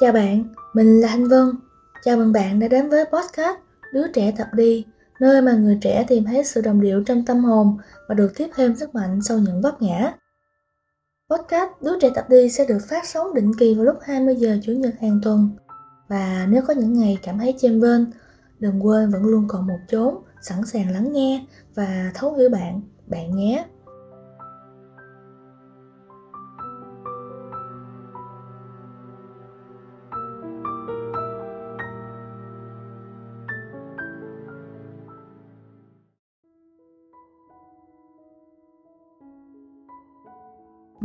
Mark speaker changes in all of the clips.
Speaker 1: Chào bạn, mình là Thanh Vân. Chào mừng bạn đã đến với podcast Đứa trẻ tập đi, nơi mà người trẻ tìm thấy sự đồng điệu trong tâm hồn và được tiếp thêm sức mạnh sau những vấp ngã. Podcast Đứa trẻ tập đi sẽ được phát sóng định kỳ vào lúc 20 giờ Chủ nhật hàng tuần. Và nếu có những ngày cảm thấy chênh vênh, đừng quên vẫn luôn còn một chốn sẵn sàng lắng nghe và thấu hiểu bạn, bạn nhé.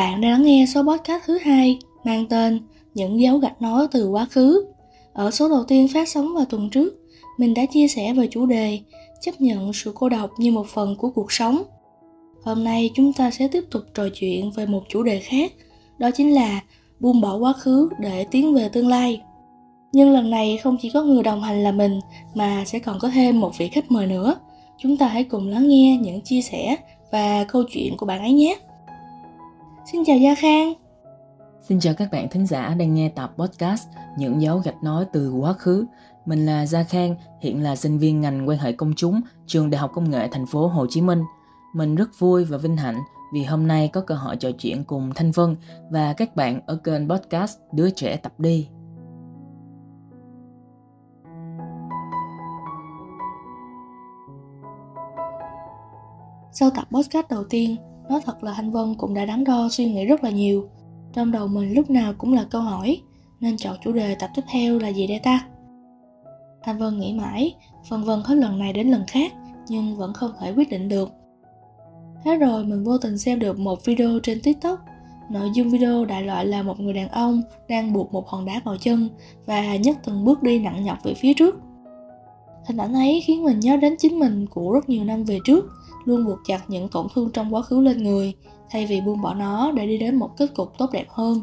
Speaker 1: Bạn đang lắng nghe số podcast thứ hai mang tên Những dấu gạch nói từ quá khứ. Ở số đầu tiên phát sóng vào tuần trước, mình đã chia sẻ về chủ đề chấp nhận sự cô độc như một phần của cuộc sống. Hôm nay chúng ta sẽ tiếp tục trò chuyện về một chủ đề khác, đó chính là buông bỏ quá khứ để tiến về tương lai. Nhưng lần này không chỉ có người đồng hành là mình mà sẽ còn có thêm một vị khách mời nữa. Chúng ta hãy cùng lắng nghe những chia sẻ và câu chuyện của bạn ấy nhé. Xin chào Gia Khang.
Speaker 2: Xin chào các bạn thính giả đang nghe tập podcast Những dấu gạch nói từ quá khứ. Mình là Gia Khang, hiện là sinh viên ngành quan hệ công chúng, trường Đại học Công nghệ thành phố Hồ Chí Minh. Mình rất vui và vinh hạnh vì hôm nay có cơ hội trò chuyện cùng Thanh Vân và các bạn ở kênh podcast Đứa trẻ tập đi.
Speaker 1: Sau tập podcast đầu tiên, Nói thật là Thanh Vân cũng đã đắn đo suy nghĩ rất là nhiều. Trong đầu mình lúc nào cũng là câu hỏi, nên chọn chủ đề tập tiếp theo là gì đây ta? Thanh Vân nghĩ mãi, phần vân hết lần này đến lần khác, nhưng vẫn không thể quyết định được. Thế rồi mình vô tình xem được một video trên TikTok. Nội dung video đại loại là một người đàn ông đang buộc một hòn đá vào chân và nhấc từng bước đi nặng nhọc về phía trước. Hình ảnh ấy khiến mình nhớ đến chính mình của rất nhiều năm về trước luôn buộc chặt những tổn thương trong quá khứ lên người, thay vì buông bỏ nó để đi đến một kết cục tốt đẹp hơn.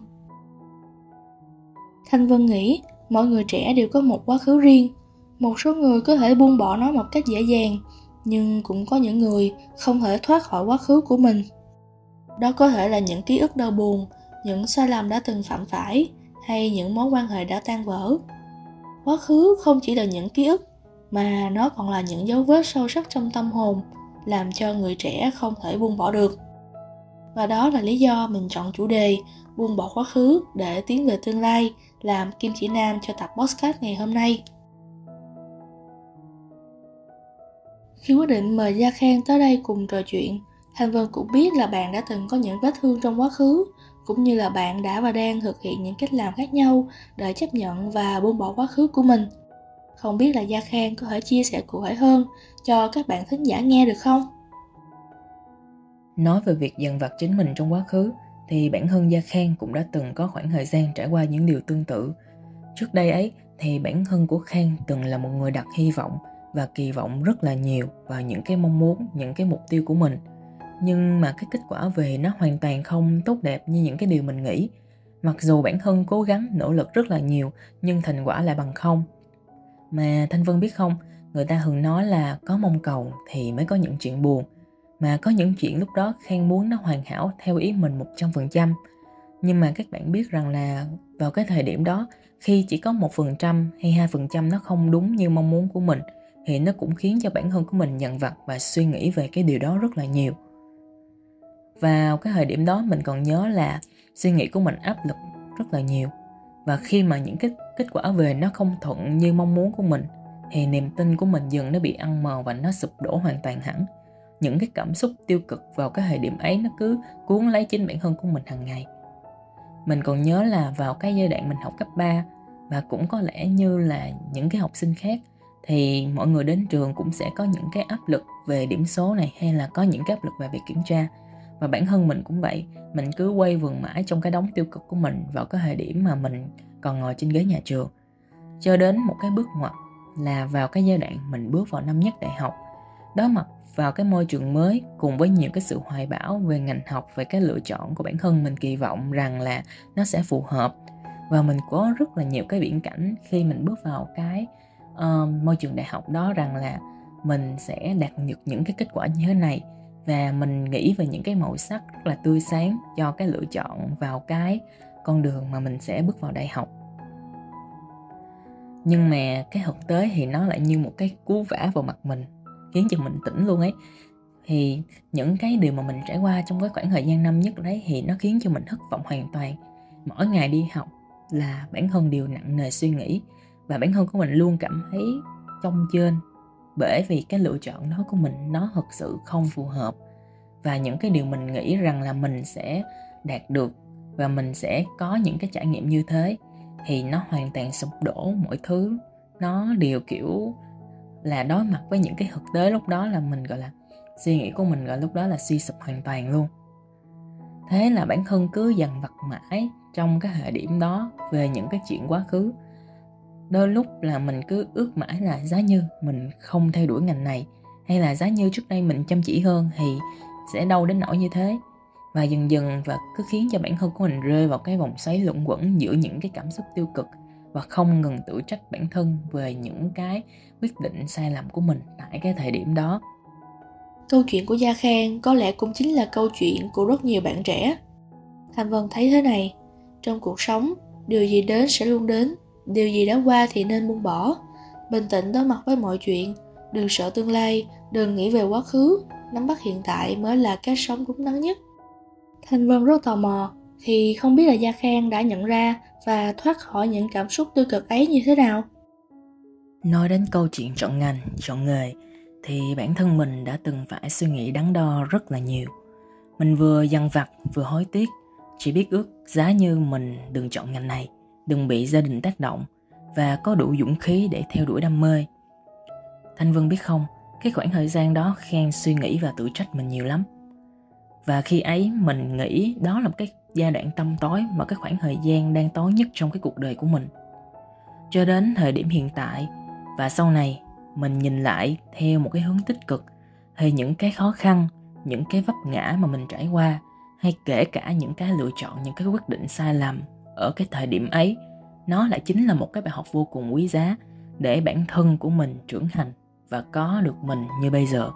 Speaker 1: Thanh vân nghĩ, mọi người trẻ đều có một quá khứ riêng. Một số người có thể buông bỏ nó một cách dễ dàng, nhưng cũng có những người không thể thoát khỏi quá khứ của mình. Đó có thể là những ký ức đau buồn, những sai lầm đã từng phạm phải, hay những mối quan hệ đã tan vỡ. Quá khứ không chỉ là những ký ức, mà nó còn là những dấu vết sâu sắc trong tâm hồn làm cho người trẻ không thể buông bỏ được. Và đó là lý do mình chọn chủ đề buông bỏ quá khứ để tiến về tương lai, làm kim chỉ nam cho tập podcast ngày hôm nay. Khi quyết định mời gia khang tới đây cùng trò chuyện, thanh vân cũng biết là bạn đã từng có những vết thương trong quá khứ, cũng như là bạn đã và đang thực hiện những cách làm khác nhau để chấp nhận và buông bỏ quá khứ của mình không biết là Gia Khang có thể chia sẻ cụ thể hơn cho các bạn thính giả nghe được không?
Speaker 2: Nói về việc dần vặt chính mình trong quá khứ thì bản thân Gia Khang cũng đã từng có khoảng thời gian trải qua những điều tương tự. Trước đây ấy thì bản thân của Khang từng là một người đặt hy vọng và kỳ vọng rất là nhiều vào những cái mong muốn, những cái mục tiêu của mình. Nhưng mà cái kết quả về nó hoàn toàn không tốt đẹp như những cái điều mình nghĩ. Mặc dù bản thân cố gắng nỗ lực rất là nhiều nhưng thành quả lại bằng không mà Thanh Vân biết không, người ta thường nói là có mong cầu thì mới có những chuyện buồn. Mà có những chuyện lúc đó khen muốn nó hoàn hảo theo ý mình 100%. Nhưng mà các bạn biết rằng là vào cái thời điểm đó, khi chỉ có 1% hay 2% nó không đúng như mong muốn của mình, thì nó cũng khiến cho bản thân của mình nhận vặt và suy nghĩ về cái điều đó rất là nhiều. Vào cái thời điểm đó mình còn nhớ là suy nghĩ của mình áp lực rất là nhiều và khi mà những cái kết quả về nó không thuận như mong muốn của mình, thì niềm tin của mình dần nó bị ăn mòn và nó sụp đổ hoàn toàn hẳn. Những cái cảm xúc tiêu cực vào cái thời điểm ấy nó cứ cuốn lấy chính bản thân của mình hàng ngày. Mình còn nhớ là vào cái giai đoạn mình học cấp 3 và cũng có lẽ như là những cái học sinh khác, thì mọi người đến trường cũng sẽ có những cái áp lực về điểm số này hay là có những cái áp lực về việc kiểm tra và bản thân mình cũng vậy. Mình cứ quay vườn mãi trong cái đống tiêu cực của mình vào cái thời điểm mà mình còn ngồi trên ghế nhà trường. Cho đến một cái bước ngoặt là vào cái giai đoạn mình bước vào năm nhất đại học. Đối mặt vào cái môi trường mới cùng với nhiều cái sự hoài bão về ngành học về cái lựa chọn của bản thân mình kỳ vọng rằng là nó sẽ phù hợp. Và mình có rất là nhiều cái viễn cảnh khi mình bước vào cái uh, môi trường đại học đó rằng là mình sẽ đạt được những cái kết quả như thế này và mình nghĩ về những cái màu sắc rất là tươi sáng cho cái lựa chọn vào cái con đường mà mình sẽ bước vào đại học. Nhưng mà cái thực tế thì nó lại như một cái cú vả vào mặt mình, khiến cho mình tỉnh luôn ấy. Thì những cái điều mà mình trải qua trong cái khoảng thời gian năm nhất đấy thì nó khiến cho mình thất vọng hoàn toàn. Mỗi ngày đi học là bản thân đều nặng nề suy nghĩ và bản thân của mình luôn cảm thấy trong trên bởi vì cái lựa chọn đó của mình nó thực sự không phù hợp. Và những cái điều mình nghĩ rằng là mình sẽ đạt được và mình sẽ có những cái trải nghiệm như thế thì nó hoàn toàn sụp đổ mọi thứ. Nó đều, kiểu, là đối mặt với những cái thực tế lúc đó là mình, gọi là, suy nghĩ của mình, gọi lúc đó là suy sụp hoàn toàn luôn. Thế là bản thân cứ dằn vặt mãi trong cái hệ điểm đó về những cái chuyện quá khứ đôi lúc là mình cứ ước mãi là giá như mình không theo đuổi ngành này, hay là giá như trước đây mình chăm chỉ hơn thì sẽ đâu đến nỗi như thế. Và dần dần và cứ khiến cho bản thân của mình rơi vào cái vòng xoáy luẩn quẩn giữa những cái cảm xúc tiêu cực và không ngừng tự trách bản thân về những cái quyết định sai lầm của mình tại cái thời điểm đó.
Speaker 1: Câu chuyện của gia khang có lẽ cũng chính là câu chuyện của rất nhiều bạn trẻ. Thành vân thấy thế này, trong cuộc sống, điều gì đến sẽ luôn đến điều gì đã qua thì nên buông bỏ. Bình tĩnh đối mặt với mọi chuyện. Đừng sợ tương lai đừng nghĩ về quá khứ. Nắm bắt hiện tại mới là cách sống đúng đắn nhất. Thanh vân rất tò mò thì không biết là gia khang đã nhận ra và thoát khỏi những cảm xúc tiêu cực ấy như thế nào?
Speaker 2: Nói đến câu chuyện chọn ngành chọn nghề thì bản thân mình đã từng phải suy nghĩ đắn đo rất là nhiều. Mình vừa dằn vặt vừa hối tiếc chỉ biết ước giá như mình đừng chọn ngành này đừng bị gia đình tác động và có đủ dũng khí để theo đuổi đam mê. Thanh vân biết không, cái khoảng thời gian đó khen suy nghĩ và tự trách mình nhiều lắm. Và khi ấy mình nghĩ đó là một cái giai đoạn tâm tối mà cái khoảng thời gian đang tối nhất trong cái cuộc đời của mình. Cho đến thời điểm hiện tại, và sau này mình nhìn lại theo một cái hướng tích cực thì những cái khó khăn, những cái vấp ngã mà mình trải qua, hay kể cả những cái lựa chọn, những cái quyết định sai lầm ở cái thời điểm ấy. Nó lại chính là một cái bài học vô cùng quý giá để bản thân của mình trưởng thành và có được mình như bây giờ.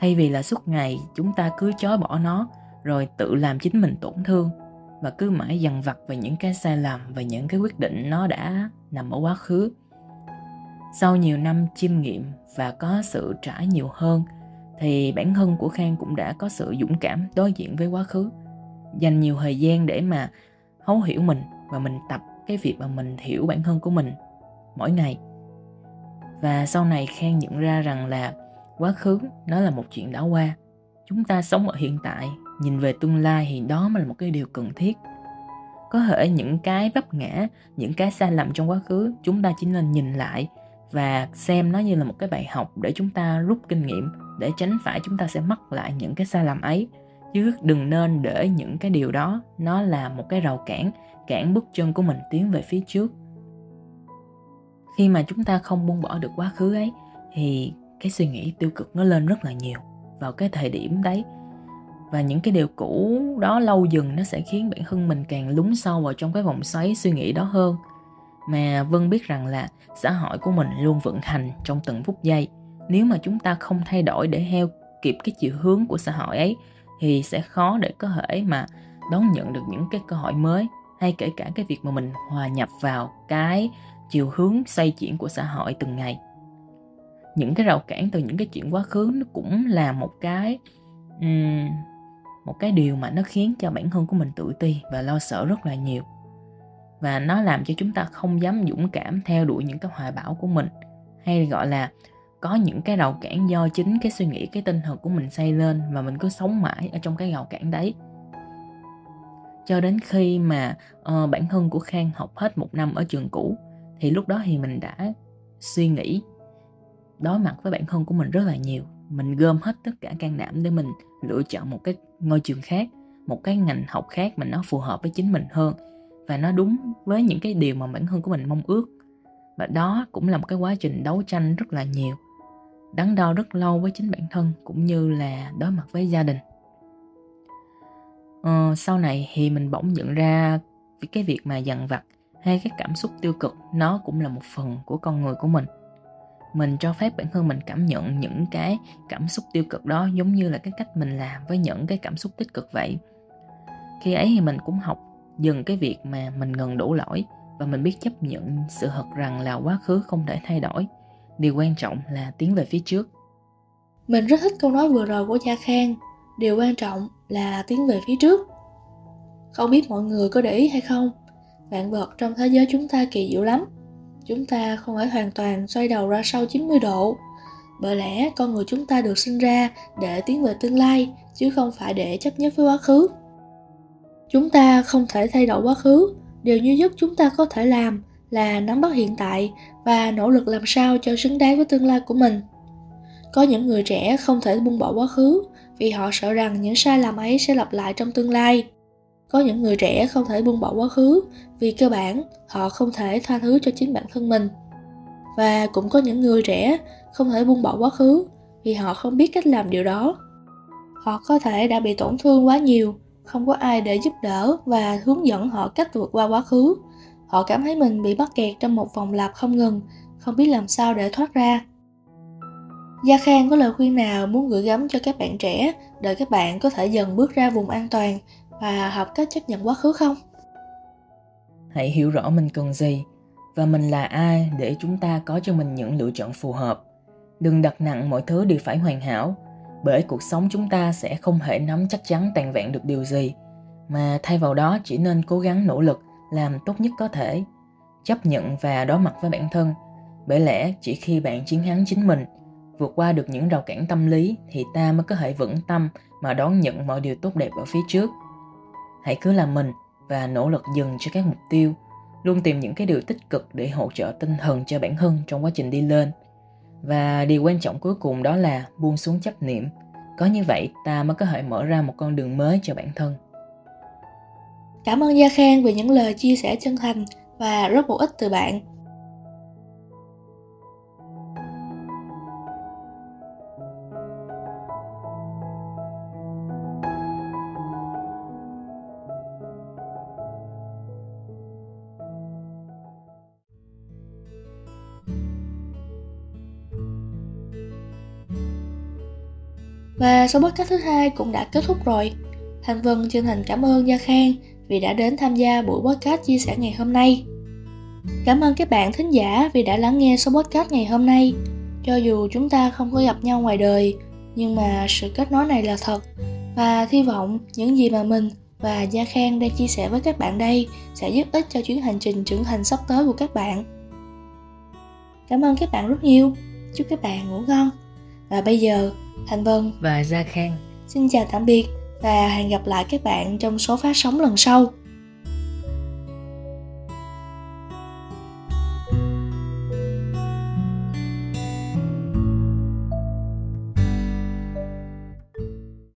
Speaker 2: Thay vì là suốt ngày chúng ta cứ chối bỏ nó, rồi tự làm chính mình tổn thương và cứ mãi dằn vặt về những cái sai lầm và những cái quyết định nó đã nằm ở quá khứ. Sau nhiều năm chiêm nghiệm và có sự trải nhiều hơn, thì bản thân của khang cũng đã có sự dũng cảm đối diện với quá khứ. Dành nhiều thời gian để mà thấu hiểu mình và mình tập cái việc mà mình hiểu bản thân của mình mỗi ngày. Và sau này khang nhận ra rằng là quá khứ nó là một chuyện đã qua. Chúng ta sống ở hiện tại, nhìn về tương lai thì đó mới là một cái điều cần thiết. Có thể những cái vấp ngã, những cái sai lầm trong quá khứ, chúng ta chỉ nên nhìn lại và xem nó như là một cái bài học để chúng ta rút kinh nghiệm, để tránh phải chúng ta sẽ mắc lại những cái sai lầm ấy chứ đừng nên để những cái điều đó nó là một cái rào cản cản bước chân của mình tiến về phía trước. Khi mà chúng ta không buông bỏ được quá khứ ấy, thì cái suy nghĩ tiêu cực nó lên rất là nhiều vào cái thời điểm đấy. Và những cái điều cũ đó lâu dần nó sẽ khiến bản thân mình càng lún sâu vào trong cái vòng xoáy suy nghĩ đó hơn. Mà vân biết rằng là xã hội của mình luôn vận hành trong từng phút giây. Nếu mà chúng ta không thay đổi để theo kịp cái chiều hướng của xã hội ấy thì sẽ khó để có thể mà đón nhận được những cái cơ hội mới hay kể cả cái việc mà mình hòa nhập vào cái chiều hướng xoay chuyển của xã hội từng ngày. Những cái rào cản từ những cái chuyện quá khứ nó cũng là một cái um, một cái điều mà nó khiến cho bản thân của mình tự ti và lo sợ rất là nhiều. Và nó làm cho chúng ta không dám dũng cảm theo đuổi những cái hoài bão của mình hay gọi là có những cái rào cản do chính cái suy nghĩ cái tinh thần của mình xây lên và mình cứ sống mãi ở trong cái rào cản đấy. Cho đến khi mà uh, bản thân của khang học hết một năm ở trường cũ thì lúc đó thì mình đã suy nghĩ đối mặt với bản thân của mình rất là nhiều. Mình gom hết tất cả can đảm để mình lựa chọn một cái ngôi trường khác một cái ngành học khác mà nó phù hợp với chính mình hơn. Và nó đúng với những cái điều mà bản thân của mình mong ước. Và đó cũng là một cái quá trình đấu tranh rất là nhiều đắn đo rất lâu với chính bản thân cũng như là đối mặt với gia đình. Ờ, sau này thì mình bỗng nhận ra cái việc mà dằn vặt hay cái cảm xúc tiêu cực nó cũng là một phần của con người của mình. Mình cho phép bản thân mình cảm nhận những cái cảm xúc tiêu cực đó giống như là cái cách mình làm với những cái cảm xúc tích cực vậy. Khi ấy thì mình cũng học dừng cái việc mà mình ngừng đổ lỗi và mình biết chấp nhận sự thật rằng là quá khứ không thể thay đổi điều quan trọng là tiến về phía trước.
Speaker 1: Mình rất thích câu nói vừa rồi của cha khang. Điều quan trọng là tiến về phía trước. Không biết mọi người có để ý hay không? Vạn vật trong thế giới chúng ta kỳ diệu lắm. Chúng ta không phải hoàn toàn xoay đầu ra sau 90 độ. Bởi lẽ con người chúng ta được sinh ra để tiến về tương lai, chứ không phải để chấp nhất với quá khứ. Chúng ta không thể thay đổi quá khứ. Điều duy nhất chúng ta có thể làm là nắm bắt hiện tại và nỗ lực làm sao cho xứng đáng với tương lai của mình. Có những người trẻ không thể buông bỏ quá khứ vì họ sợ rằng những sai lầm ấy sẽ lặp lại trong tương lai. Có những người trẻ không thể buông bỏ quá khứ vì cơ bản họ không thể tha thứ cho chính bản thân mình. Và cũng có những người trẻ không thể buông bỏ quá khứ vì họ không biết cách làm điều đó. Họ có thể đã bị tổn thương quá nhiều, không có ai để giúp đỡ và hướng dẫn họ cách vượt qua quá khứ họ cảm thấy mình bị mắc kẹt trong một vòng lặp không ngừng, không biết làm sao để thoát ra. Gia khang có lời khuyên nào muốn gửi gắm cho các bạn trẻ để các bạn có thể dần bước ra vùng an toàn và học cách chấp nhận quá khứ không?
Speaker 2: Hãy hiểu rõ mình cần gì và mình là ai để chúng ta có cho mình những lựa chọn phù hợp. Đừng đặt nặng mọi thứ đều phải hoàn hảo, bởi cuộc sống chúng ta sẽ không thể nắm chắc chắn toàn vẹn được điều gì. Mà thay vào đó, chỉ nên cố gắng nỗ lực làm tốt nhất có thể. Chấp nhận và đối mặt với bản thân. Bởi lẽ chỉ khi bạn chiến thắng chính mình, vượt qua được những rào cản tâm lý thì ta mới có thể vững tâm mà đón nhận mọi điều tốt đẹp ở phía trước. Hãy cứ làm mình và nỗ lực dừng cho các mục tiêu. Luôn tìm những cái điều tích cực để hỗ trợ tinh thần cho bản thân trong quá trình đi lên. Và điều quan trọng cuối cùng đó là buông xuống chấp niệm. Có như vậy, ta mới có thể mở ra một con đường mới cho bản thân
Speaker 1: cảm ơn gia khang vì những lời chia sẻ chân thành và rất bổ ích từ bạn Và số podcast thứ hai cũng đã kết thúc rồi. Thành Vân chân thành cảm ơn Gia Khang vì đã đến tham gia buổi podcast chia sẻ ngày hôm nay. Cảm ơn các bạn thính giả vì đã lắng nghe số podcast ngày hôm nay. Cho dù chúng ta không có gặp nhau ngoài đời, nhưng mà sự kết nối này là thật và hy vọng những gì mà mình và Gia Khang đang chia sẻ với các bạn đây sẽ giúp ích cho chuyến hành trình trưởng thành sắp tới của các bạn. Cảm ơn các bạn rất nhiều. Chúc các bạn ngủ ngon. Và bây giờ Thành Vân
Speaker 2: và Gia Khang.
Speaker 1: Xin chào tạm biệt và hẹn gặp lại các bạn trong số phát sóng lần sau.